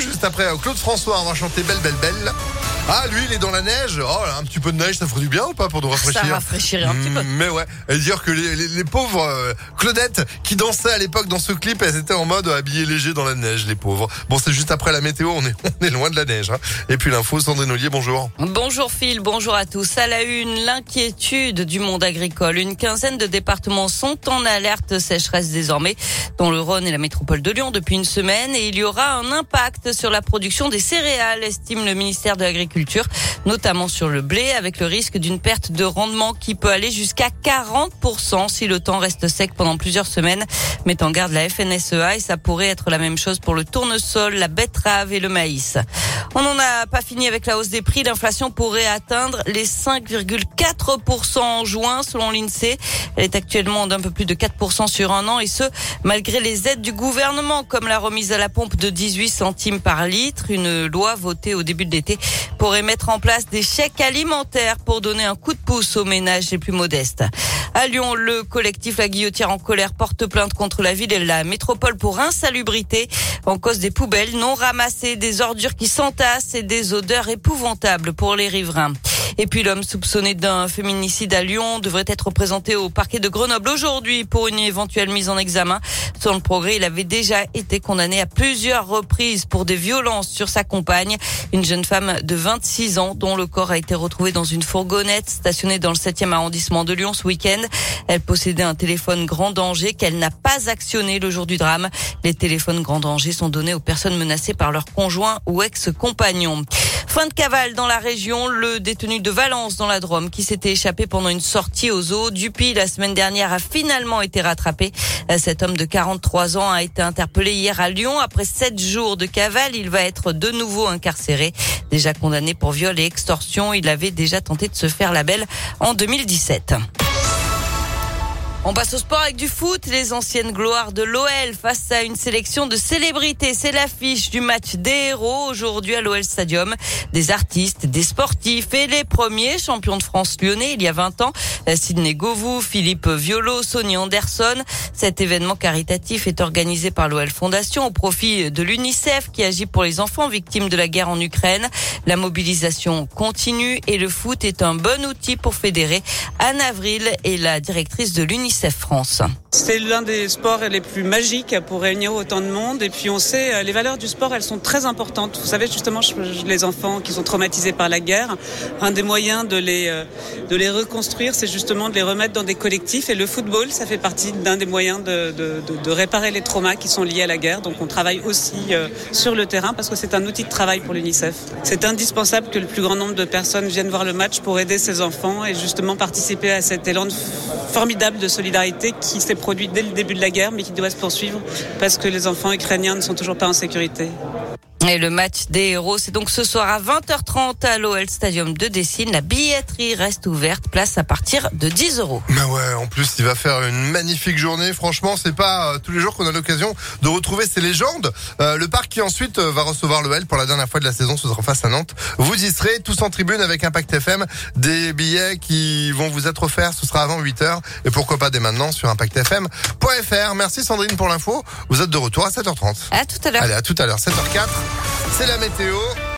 juste après Claude François, on va chanter Belle Belle Belle. Ah, lui, il est dans la neige. Oh, un petit peu de neige, ça ferait du bien ou pas pour nous rafraîchir Ça rafraîchirait un petit peu. Mais ouais, et dire que les, les, les pauvres euh, Claudette qui dansaient à l'époque dans ce clip, elles étaient en mode habillées léger dans la neige, les pauvres. Bon, c'est juste après la météo, on est, on est loin de la neige. Hein. Et puis l'info, Sandrine Ollier, bonjour. Bonjour Phil, bonjour à tous. À la une, l'inquiétude du monde agricole. Une quinzaine de départements sont en alerte sécheresse désormais, dans le Rhône et la métropole de Lyon depuis une semaine. Et il y aura un impact sur la production des céréales, estime le ministère de l'Agriculture notamment sur le blé, avec le risque d'une perte de rendement qui peut aller jusqu'à 40% si le temps reste sec pendant plusieurs semaines. Met en garde la FNSEA et ça pourrait être la même chose pour le tournesol, la betterave et le maïs. On n'en a pas fini avec la hausse des prix. L'inflation pourrait atteindre les 5,4% en juin selon l'INSEE. Elle est actuellement d'un peu plus de 4% sur un an et ce, malgré les aides du gouvernement comme la remise à la pompe de 18 centimes par litre. Une loi votée au début de l'été pourrait mettre en place des chèques alimentaires pour donner un coup de pouce aux ménages les plus modestes. À Lyon, le collectif La Guillotière en colère porte plainte contre la ville et la métropole pour insalubrité en cause des poubelles non ramassées, des ordures qui s'entassent et des odeurs épouvantables pour les riverains. Et puis l'homme soupçonné d'un féminicide à Lyon devrait être présenté au parquet de Grenoble aujourd'hui pour une éventuelle mise en examen. Selon le progrès, il avait déjà été condamné à plusieurs reprises pour des violences sur sa compagne, une jeune femme de 26 ans dont le corps a été retrouvé dans une fourgonnette stationnée dans le 7e arrondissement de Lyon ce week-end. Elle possédait un téléphone grand danger qu'elle n'a pas actionné le jour du drame. Les téléphones grand danger sont donnés aux personnes menacées par leur conjoint ou ex-compagnon. Fin de cavale dans la région, le détenu de Valence dans la Drôme qui s'était échappé pendant une sortie aux eaux Dupuis la semaine dernière a finalement été rattrapé. Cet homme de 43 ans a été interpellé hier à Lyon. Après sept jours de cavale, il va être de nouveau incarcéré. Déjà condamné pour viol et extorsion, il avait déjà tenté de se faire la belle en 2017. On passe au sport avec du foot. Les anciennes gloires de l'OL face à une sélection de célébrités. C'est l'affiche du match des héros aujourd'hui à l'OL Stadium. Des artistes, des sportifs et les premiers champions de France lyonnais il y a 20 ans. Sidney Govou, Philippe Violo, Sonny Anderson. Cet événement caritatif est organisé par l'OL Fondation au profit de l'UNICEF qui agit pour les enfants victimes de la guerre en Ukraine. La mobilisation continue et le foot est un bon outil pour fédérer. Anne Avril est la directrice de l'UNICEF C'est l'un des sports les plus magiques pour réunir autant de monde. Et puis on sait, euh, les valeurs du sport, elles sont très importantes. Vous savez, justement, les enfants qui sont traumatisés par la guerre, un des moyens de les, euh, de les reconstruire, c'est justement de les remettre dans des collectifs. Et le football, ça fait partie d'un des moyens de, de, réparer les traumas qui sont liés à la guerre. Donc on travaille aussi euh, sur le terrain parce que c'est un outil de travail pour l'UNICEF. C'est indispensable que le plus grand nombre de personnes viennent voir le match pour aider ces enfants et justement participer à cet élan formidable de solidarité solidarité qui s'est produite dès le début de la guerre, mais qui doit se poursuivre parce que les enfants ukrainiens ne sont toujours pas en sécurité. Et le match des héros, c'est donc ce soir à 20h30 à l'OL Stadium de Dessine. La billetterie reste ouverte, place à partir de 10 euros. Mais ouais, en plus, il va faire une magnifique journée. Franchement, c'est pas euh, tous les jours qu'on a l'occasion de retrouver ces légendes. Euh, le parc qui ensuite euh, va recevoir l'OL pour la dernière fois de la saison, ce sera face à Nantes. Vous y serez tous en tribune avec Impact FM. Des billets qui vont vous être offerts, ce sera avant 8h. Et pourquoi pas dès maintenant sur impactfm.fr. Merci Sandrine pour l'info. Vous êtes de retour à 7h30. À tout à l'heure. Allez, à tout à l'heure, 7h04. C'est la météo.